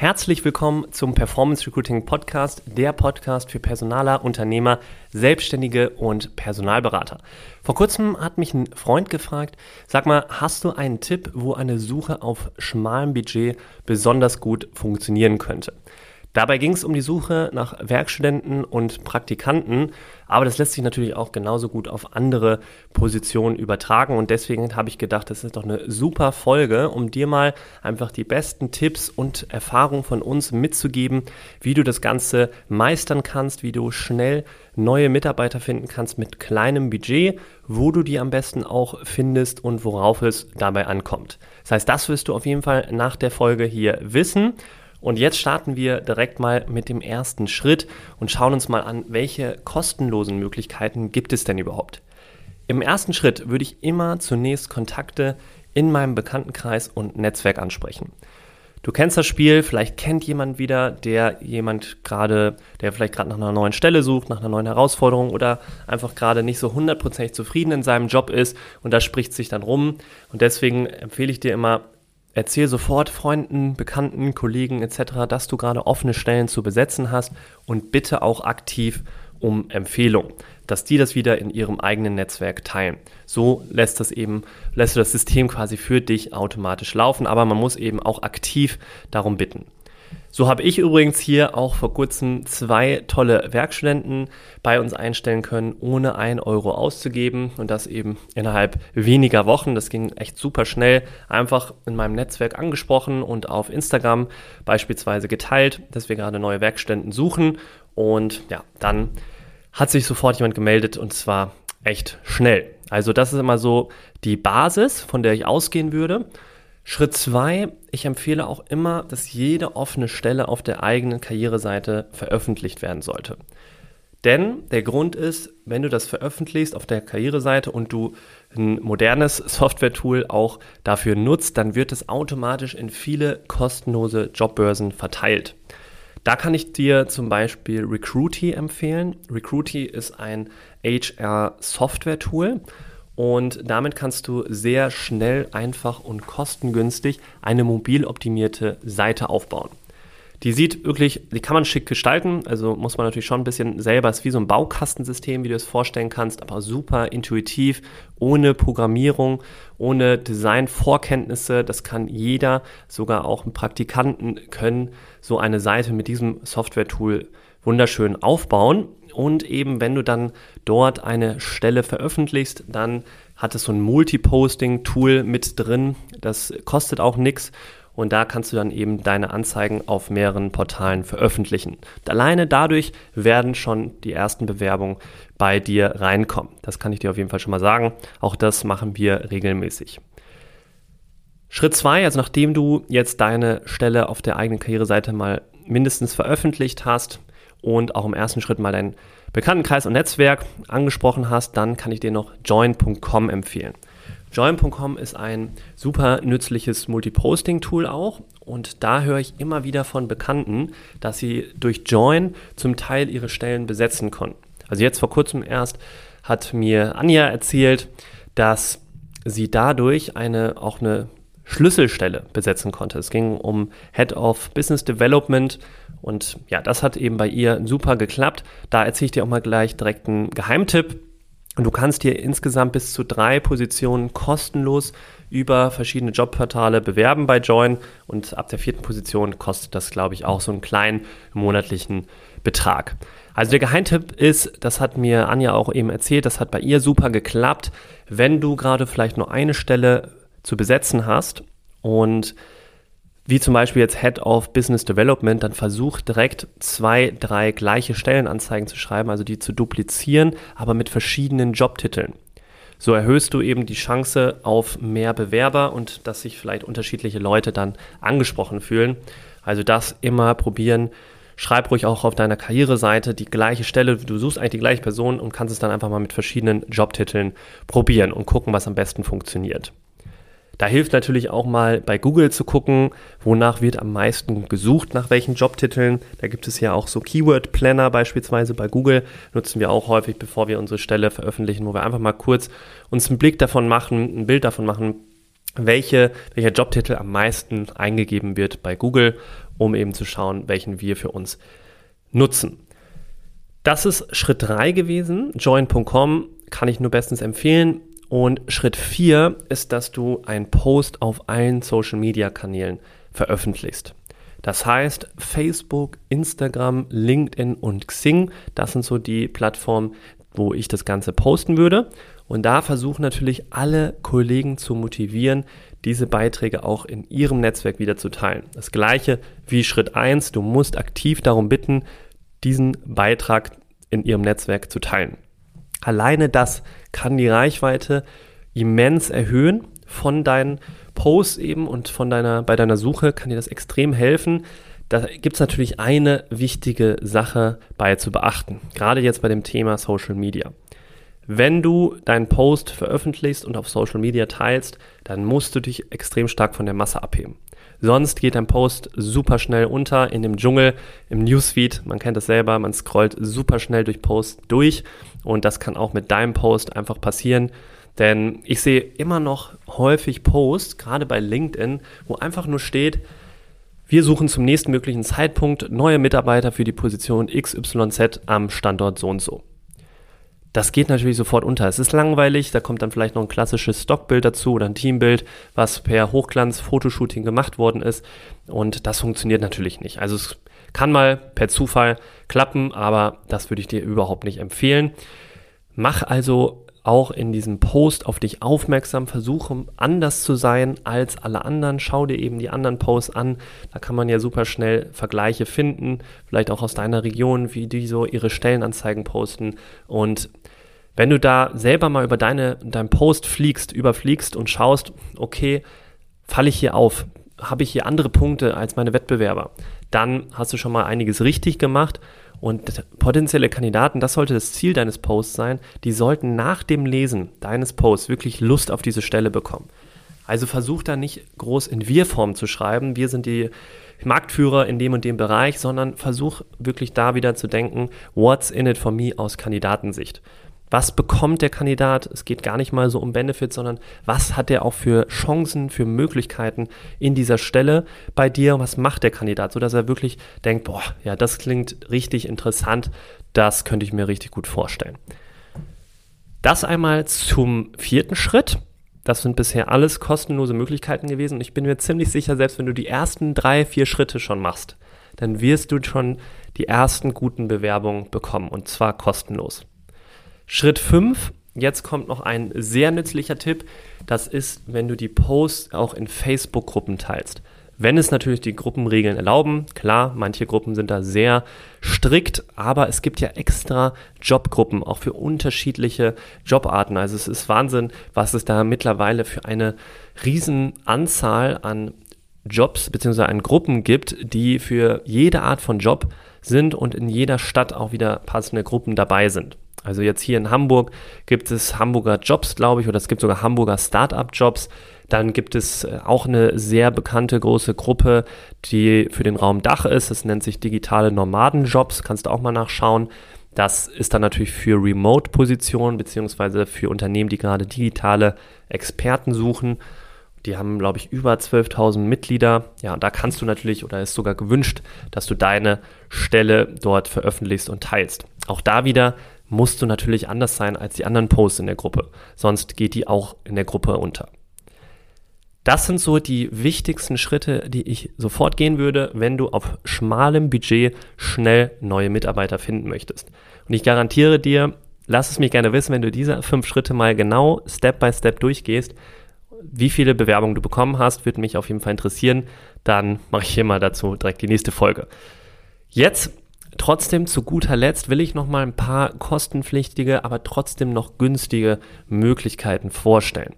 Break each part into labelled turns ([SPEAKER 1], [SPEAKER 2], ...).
[SPEAKER 1] Herzlich willkommen zum Performance Recruiting Podcast, der Podcast für Personaler, Unternehmer, Selbstständige und Personalberater. Vor kurzem hat mich ein Freund gefragt, sag mal, hast du einen Tipp, wo eine Suche auf schmalem Budget besonders gut funktionieren könnte? Dabei ging es um die Suche nach Werkstudenten und Praktikanten, aber das lässt sich natürlich auch genauso gut auf andere Positionen übertragen und deswegen habe ich gedacht, das ist doch eine super Folge, um dir mal einfach die besten Tipps und Erfahrungen von uns mitzugeben, wie du das Ganze meistern kannst, wie du schnell neue Mitarbeiter finden kannst mit kleinem Budget, wo du die am besten auch findest und worauf es dabei ankommt. Das heißt, das wirst du auf jeden Fall nach der Folge hier wissen. Und jetzt starten wir direkt mal mit dem ersten Schritt und schauen uns mal an, welche kostenlosen Möglichkeiten gibt es denn überhaupt. Im ersten Schritt würde ich immer zunächst Kontakte in meinem Bekanntenkreis und Netzwerk ansprechen. Du kennst das Spiel, vielleicht kennt jemand wieder, der jemand gerade, der vielleicht gerade nach einer neuen Stelle sucht, nach einer neuen Herausforderung oder einfach gerade nicht so hundertprozentig zufrieden in seinem Job ist und da spricht sich dann rum. Und deswegen empfehle ich dir immer, Erzähl sofort Freunden, Bekannten, Kollegen etc., dass du gerade offene Stellen zu besetzen hast und bitte auch aktiv um Empfehlung, dass die das wieder in ihrem eigenen Netzwerk teilen. So lässt das eben, lässt du das System quasi für dich automatisch laufen, aber man muss eben auch aktiv darum bitten. So habe ich übrigens hier auch vor kurzem zwei tolle Werkstudenten bei uns einstellen können, ohne ein Euro auszugeben und das eben innerhalb weniger Wochen. Das ging echt super schnell. Einfach in meinem Netzwerk angesprochen und auf Instagram beispielsweise geteilt, dass wir gerade neue Werkstudenten suchen und ja, dann hat sich sofort jemand gemeldet und zwar echt schnell. Also das ist immer so die Basis, von der ich ausgehen würde. Schritt zwei, ich empfehle auch immer, dass jede offene Stelle auf der eigenen Karriereseite veröffentlicht werden sollte. Denn der Grund ist, wenn du das veröffentlichst auf der Karriereseite und du ein modernes Software-Tool auch dafür nutzt, dann wird es automatisch in viele kostenlose Jobbörsen verteilt. Da kann ich dir zum Beispiel Recruity empfehlen. Recruity ist ein HR-Software-Tool und damit kannst du sehr schnell, einfach und kostengünstig eine mobil optimierte Seite aufbauen. Die sieht wirklich, die kann man schick gestalten, also muss man natürlich schon ein bisschen selber, ist wie so ein Baukastensystem, wie du es vorstellen kannst, aber super intuitiv, ohne Programmierung, ohne Designvorkenntnisse. Das kann jeder, sogar auch Praktikanten können so eine Seite mit diesem Software-Tool wunderschön aufbauen. Und eben, wenn du dann dort eine Stelle veröffentlichst, dann hat es so ein Multiposting-Tool mit drin. Das kostet auch nichts. Und da kannst du dann eben deine Anzeigen auf mehreren Portalen veröffentlichen. alleine dadurch werden schon die ersten Bewerbungen bei dir reinkommen. Das kann ich dir auf jeden Fall schon mal sagen. Auch das machen wir regelmäßig. Schritt zwei, also nachdem du jetzt deine Stelle auf der eigenen Karriereseite mal mindestens veröffentlicht hast, und auch im ersten Schritt mal deinen Bekanntenkreis und Netzwerk angesprochen hast, dann kann ich dir noch join.com empfehlen. Join.com ist ein super nützliches Multiposting-Tool auch und da höre ich immer wieder von Bekannten, dass sie durch Join zum Teil ihre Stellen besetzen konnten. Also jetzt vor kurzem erst hat mir Anja erzählt, dass sie dadurch eine auch eine Schlüsselstelle besetzen konnte. Es ging um Head of Business Development und ja, das hat eben bei ihr super geklappt. Da erzähle ich dir auch mal gleich direkt einen Geheimtipp. Du kannst dir insgesamt bis zu drei Positionen kostenlos über verschiedene Jobportale bewerben bei Join. Und ab der vierten Position kostet das, glaube ich, auch so einen kleinen monatlichen Betrag. Also der Geheimtipp ist, das hat mir Anja auch eben erzählt, das hat bei ihr super geklappt. Wenn du gerade vielleicht nur eine Stelle zu besetzen hast und wie zum Beispiel jetzt Head of Business Development, dann versuch direkt zwei, drei gleiche Stellenanzeigen zu schreiben, also die zu duplizieren, aber mit verschiedenen Jobtiteln. So erhöhst du eben die Chance auf mehr Bewerber und dass sich vielleicht unterschiedliche Leute dann angesprochen fühlen. Also das immer probieren, schreib ruhig auch auf deiner Karriereseite die gleiche Stelle. Du suchst eigentlich die gleiche Person und kannst es dann einfach mal mit verschiedenen Jobtiteln probieren und gucken, was am besten funktioniert. Da hilft natürlich auch mal bei Google zu gucken, wonach wird am meisten gesucht, nach welchen Jobtiteln. Da gibt es ja auch so Keyword Planner beispielsweise bei Google, nutzen wir auch häufig, bevor wir unsere Stelle veröffentlichen, wo wir einfach mal kurz uns einen Blick davon machen, ein Bild davon machen, welche, welcher Jobtitel am meisten eingegeben wird bei Google, um eben zu schauen, welchen wir für uns nutzen. Das ist Schritt 3 gewesen. Join.com kann ich nur bestens empfehlen. Und Schritt 4 ist, dass du einen Post auf allen Social-Media-Kanälen veröffentlichst. Das heißt, Facebook, Instagram, LinkedIn und Xing, das sind so die Plattformen, wo ich das Ganze posten würde. Und da versuchen natürlich alle Kollegen zu motivieren, diese Beiträge auch in ihrem Netzwerk wieder zu teilen. Das gleiche wie Schritt 1, du musst aktiv darum bitten, diesen Beitrag in ihrem Netzwerk zu teilen. Alleine das kann die Reichweite immens erhöhen von deinen Posts eben und von deiner, bei deiner Suche kann dir das extrem helfen. Da gibt es natürlich eine wichtige Sache bei zu beachten, gerade jetzt bei dem Thema Social Media. Wenn du deinen Post veröffentlichst und auf Social Media teilst, dann musst du dich extrem stark von der Masse abheben. Sonst geht dein Post super schnell unter in dem Dschungel, im Newsfeed. Man kennt das selber, man scrollt super schnell durch Posts durch und das kann auch mit deinem Post einfach passieren. Denn ich sehe immer noch häufig Posts, gerade bei LinkedIn, wo einfach nur steht, wir suchen zum nächsten möglichen Zeitpunkt neue Mitarbeiter für die Position XYZ am Standort so und so das geht natürlich sofort unter. Es ist langweilig, da kommt dann vielleicht noch ein klassisches Stockbild dazu oder ein Teambild, was per Hochglanz-Fotoshooting gemacht worden ist. Und das funktioniert natürlich nicht. Also es kann mal per Zufall klappen, aber das würde ich dir überhaupt nicht empfehlen. Mach also auch in diesem Post auf dich aufmerksam, versuche anders zu sein als alle anderen. Schau dir eben die anderen Posts an. Da kann man ja super schnell Vergleiche finden, vielleicht auch aus deiner Region, wie die so ihre Stellenanzeigen posten. Und wenn du da selber mal über deine, deinen Post fliegst, überfliegst und schaust, okay, falle ich hier auf? Habe ich hier andere Punkte als meine Wettbewerber? Dann hast du schon mal einiges richtig gemacht. Und potenzielle Kandidaten, das sollte das Ziel deines Posts sein, die sollten nach dem Lesen deines Posts wirklich Lust auf diese Stelle bekommen. Also versuch da nicht groß in Wir-Form zu schreiben, wir sind die Marktführer in dem und dem Bereich, sondern versuch wirklich da wieder zu denken, what's in it for me aus Kandidatensicht was bekommt der Kandidat? Es geht gar nicht mal so um Benefits, sondern was hat er auch für Chancen, für Möglichkeiten in dieser Stelle bei dir? Was macht der Kandidat, sodass er wirklich denkt, boah, ja, das klingt richtig interessant, das könnte ich mir richtig gut vorstellen. Das einmal zum vierten Schritt. Das sind bisher alles kostenlose Möglichkeiten gewesen und ich bin mir ziemlich sicher, selbst wenn du die ersten drei, vier Schritte schon machst, dann wirst du schon die ersten guten Bewerbungen bekommen und zwar kostenlos. Schritt 5, jetzt kommt noch ein sehr nützlicher Tipp. Das ist, wenn du die Posts auch in Facebook-Gruppen teilst. Wenn es natürlich die Gruppenregeln erlauben, klar, manche Gruppen sind da sehr strikt, aber es gibt ja extra Jobgruppen, auch für unterschiedliche Jobarten. Also es ist Wahnsinn, was es da mittlerweile für eine Riesenanzahl an Jobs bzw. an Gruppen gibt, die für jede Art von Job sind und in jeder Stadt auch wieder passende Gruppen dabei sind. Also jetzt hier in Hamburg gibt es Hamburger Jobs, glaube ich, oder es gibt sogar Hamburger Startup-Jobs. Dann gibt es äh, auch eine sehr bekannte große Gruppe, die für den Raum Dach ist. Das nennt sich digitale Nomadenjobs. Kannst du auch mal nachschauen. Das ist dann natürlich für Remote-Positionen beziehungsweise für Unternehmen, die gerade digitale Experten suchen. Die haben, glaube ich, über 12.000 Mitglieder. Ja, und da kannst du natürlich oder ist sogar gewünscht, dass du deine Stelle dort veröffentlichst und teilst. Auch da wieder musst du natürlich anders sein als die anderen Posts in der Gruppe. Sonst geht die auch in der Gruppe unter. Das sind so die wichtigsten Schritte, die ich sofort gehen würde, wenn du auf schmalem Budget schnell neue Mitarbeiter finden möchtest. Und ich garantiere dir, lass es mich gerne wissen, wenn du diese fünf Schritte mal genau Step by Step durchgehst. Wie viele Bewerbungen du bekommen hast, würde mich auf jeden Fall interessieren. Dann mache ich hier mal dazu direkt die nächste Folge. Jetzt Trotzdem zu guter Letzt will ich noch mal ein paar kostenpflichtige, aber trotzdem noch günstige Möglichkeiten vorstellen.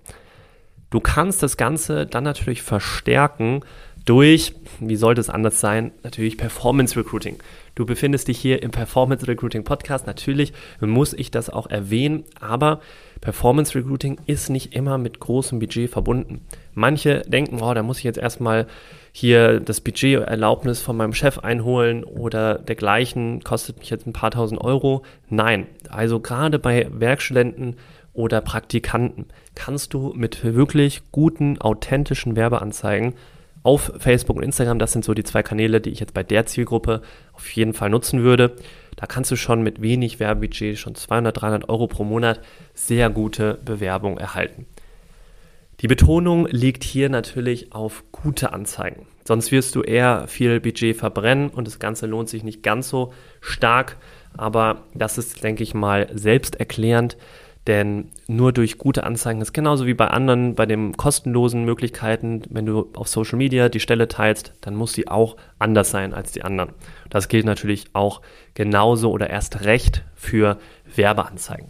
[SPEAKER 1] Du kannst das Ganze dann natürlich verstärken durch. Wie sollte es anders sein? Natürlich Performance Recruiting. Du befindest dich hier im Performance Recruiting Podcast. Natürlich muss ich das auch erwähnen, aber Performance Recruiting ist nicht immer mit großem Budget verbunden. Manche denken, oh, da muss ich jetzt erstmal hier das Budgeterlaubnis von meinem Chef einholen oder dergleichen, kostet mich jetzt ein paar tausend Euro. Nein, also gerade bei Werkstudenten oder Praktikanten kannst du mit wirklich guten, authentischen Werbeanzeigen auf Facebook und Instagram, das sind so die zwei Kanäle, die ich jetzt bei der Zielgruppe auf jeden Fall nutzen würde. Da kannst du schon mit wenig Werbebudget, schon 200, 300 Euro pro Monat, sehr gute Bewerbung erhalten. Die Betonung liegt hier natürlich auf gute Anzeigen. Sonst wirst du eher viel Budget verbrennen und das Ganze lohnt sich nicht ganz so stark. Aber das ist, denke ich mal, selbsterklärend. Denn nur durch gute Anzeigen ist genauso wie bei anderen, bei den kostenlosen Möglichkeiten, wenn du auf Social Media die Stelle teilst, dann muss sie auch anders sein als die anderen. Das gilt natürlich auch genauso oder erst recht für Werbeanzeigen.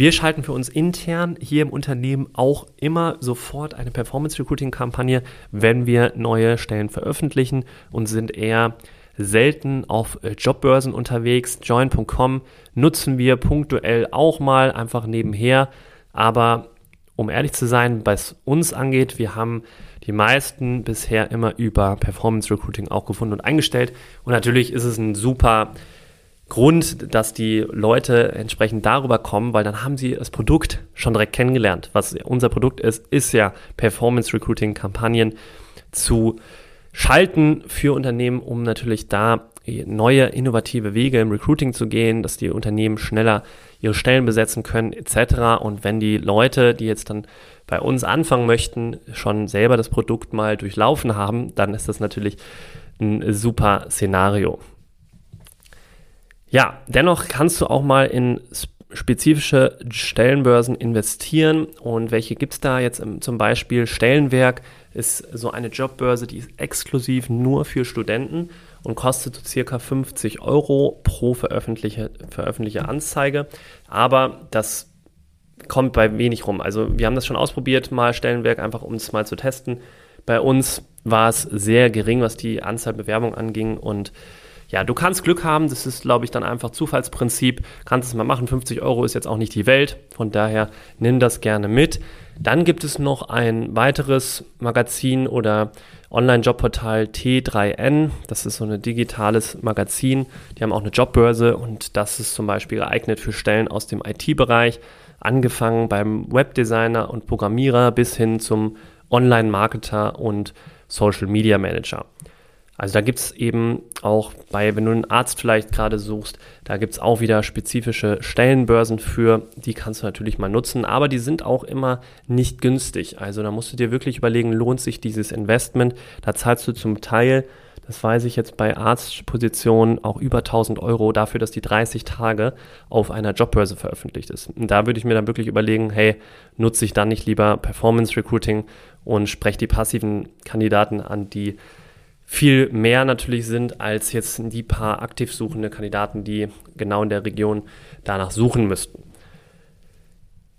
[SPEAKER 1] Wir schalten für uns intern hier im Unternehmen auch immer sofort eine Performance Recruiting Kampagne, wenn wir neue Stellen veröffentlichen und sind eher selten auf äh, Jobbörsen unterwegs. Join.com nutzen wir punktuell auch mal einfach nebenher. Aber um ehrlich zu sein, was uns angeht, wir haben die meisten bisher immer über Performance Recruiting auch gefunden und eingestellt. Und natürlich ist es ein super Grund, dass die Leute entsprechend darüber kommen, weil dann haben sie das Produkt schon direkt kennengelernt. Was unser Produkt ist, ist ja Performance Recruiting Kampagnen zu schalten für Unternehmen, um natürlich da neue innovative Wege im Recruiting zu gehen, dass die Unternehmen schneller ihre Stellen besetzen können etc. Und wenn die Leute, die jetzt dann bei uns anfangen möchten, schon selber das Produkt mal durchlaufen haben, dann ist das natürlich ein super Szenario. Ja, dennoch kannst du auch mal in spezifische Stellenbörsen investieren. Und welche gibt es da jetzt zum Beispiel? Stellenwerk ist so eine Jobbörse, die ist exklusiv nur für Studenten und kostet so circa 50 Euro pro veröffentlichte, veröffentlichte Anzeige. Aber das kommt bei wenig rum. Also wir haben das schon ausprobiert, mal Stellenwerk, einfach um es mal zu testen. Bei uns war es sehr gering, was die Anzahl Bewerbungen anging und ja, du kannst Glück haben, das ist, glaube ich, dann einfach Zufallsprinzip. Kannst es mal machen, 50 Euro ist jetzt auch nicht die Welt, von daher nimm das gerne mit. Dann gibt es noch ein weiteres Magazin oder Online-Jobportal T3N. Das ist so ein digitales Magazin. Die haben auch eine Jobbörse und das ist zum Beispiel geeignet für Stellen aus dem IT-Bereich, angefangen beim Webdesigner und Programmierer bis hin zum Online-Marketer und Social Media Manager. Also da gibt es eben auch bei, wenn du einen Arzt vielleicht gerade suchst, da gibt es auch wieder spezifische Stellenbörsen für, die kannst du natürlich mal nutzen, aber die sind auch immer nicht günstig. Also da musst du dir wirklich überlegen, lohnt sich dieses Investment? Da zahlst du zum Teil, das weiß ich jetzt bei Arztpositionen, auch über 1000 Euro dafür, dass die 30 Tage auf einer Jobbörse veröffentlicht ist. Und da würde ich mir dann wirklich überlegen, hey, nutze ich dann nicht lieber Performance Recruiting und spreche die passiven Kandidaten an, die viel mehr natürlich sind als jetzt die paar aktiv suchende Kandidaten, die genau in der Region danach suchen müssten.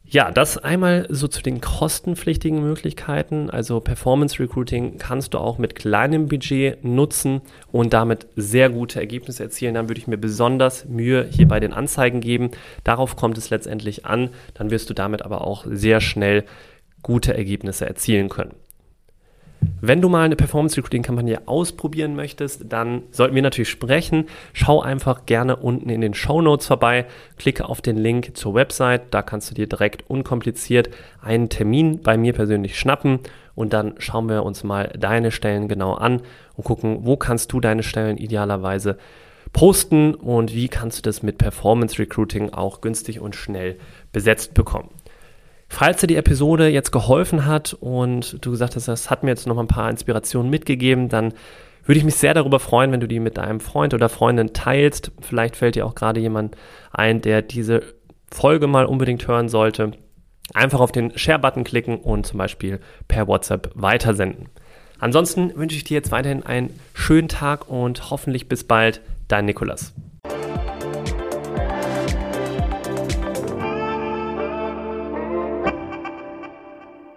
[SPEAKER 1] Ja, das einmal so zu den kostenpflichtigen Möglichkeiten. Also Performance Recruiting kannst du auch mit kleinem Budget nutzen und damit sehr gute Ergebnisse erzielen. Dann würde ich mir besonders Mühe hier bei den Anzeigen geben. Darauf kommt es letztendlich an. Dann wirst du damit aber auch sehr schnell gute Ergebnisse erzielen können. Wenn du mal eine Performance Recruiting Kampagne ausprobieren möchtest, dann sollten wir natürlich sprechen. Schau einfach gerne unten in den Show Notes vorbei, klicke auf den Link zur Website, da kannst du dir direkt unkompliziert einen Termin bei mir persönlich schnappen und dann schauen wir uns mal deine Stellen genau an und gucken, wo kannst du deine Stellen idealerweise posten und wie kannst du das mit Performance Recruiting auch günstig und schnell besetzt bekommen. Falls dir die Episode jetzt geholfen hat und du gesagt hast, das hat mir jetzt noch ein paar Inspirationen mitgegeben, dann würde ich mich sehr darüber freuen, wenn du die mit deinem Freund oder Freundin teilst. Vielleicht fällt dir auch gerade jemand ein, der diese Folge mal unbedingt hören sollte. Einfach auf den Share-Button klicken und zum Beispiel per WhatsApp weitersenden. Ansonsten wünsche ich dir jetzt weiterhin einen schönen Tag und hoffentlich bis bald. Dein Nikolas.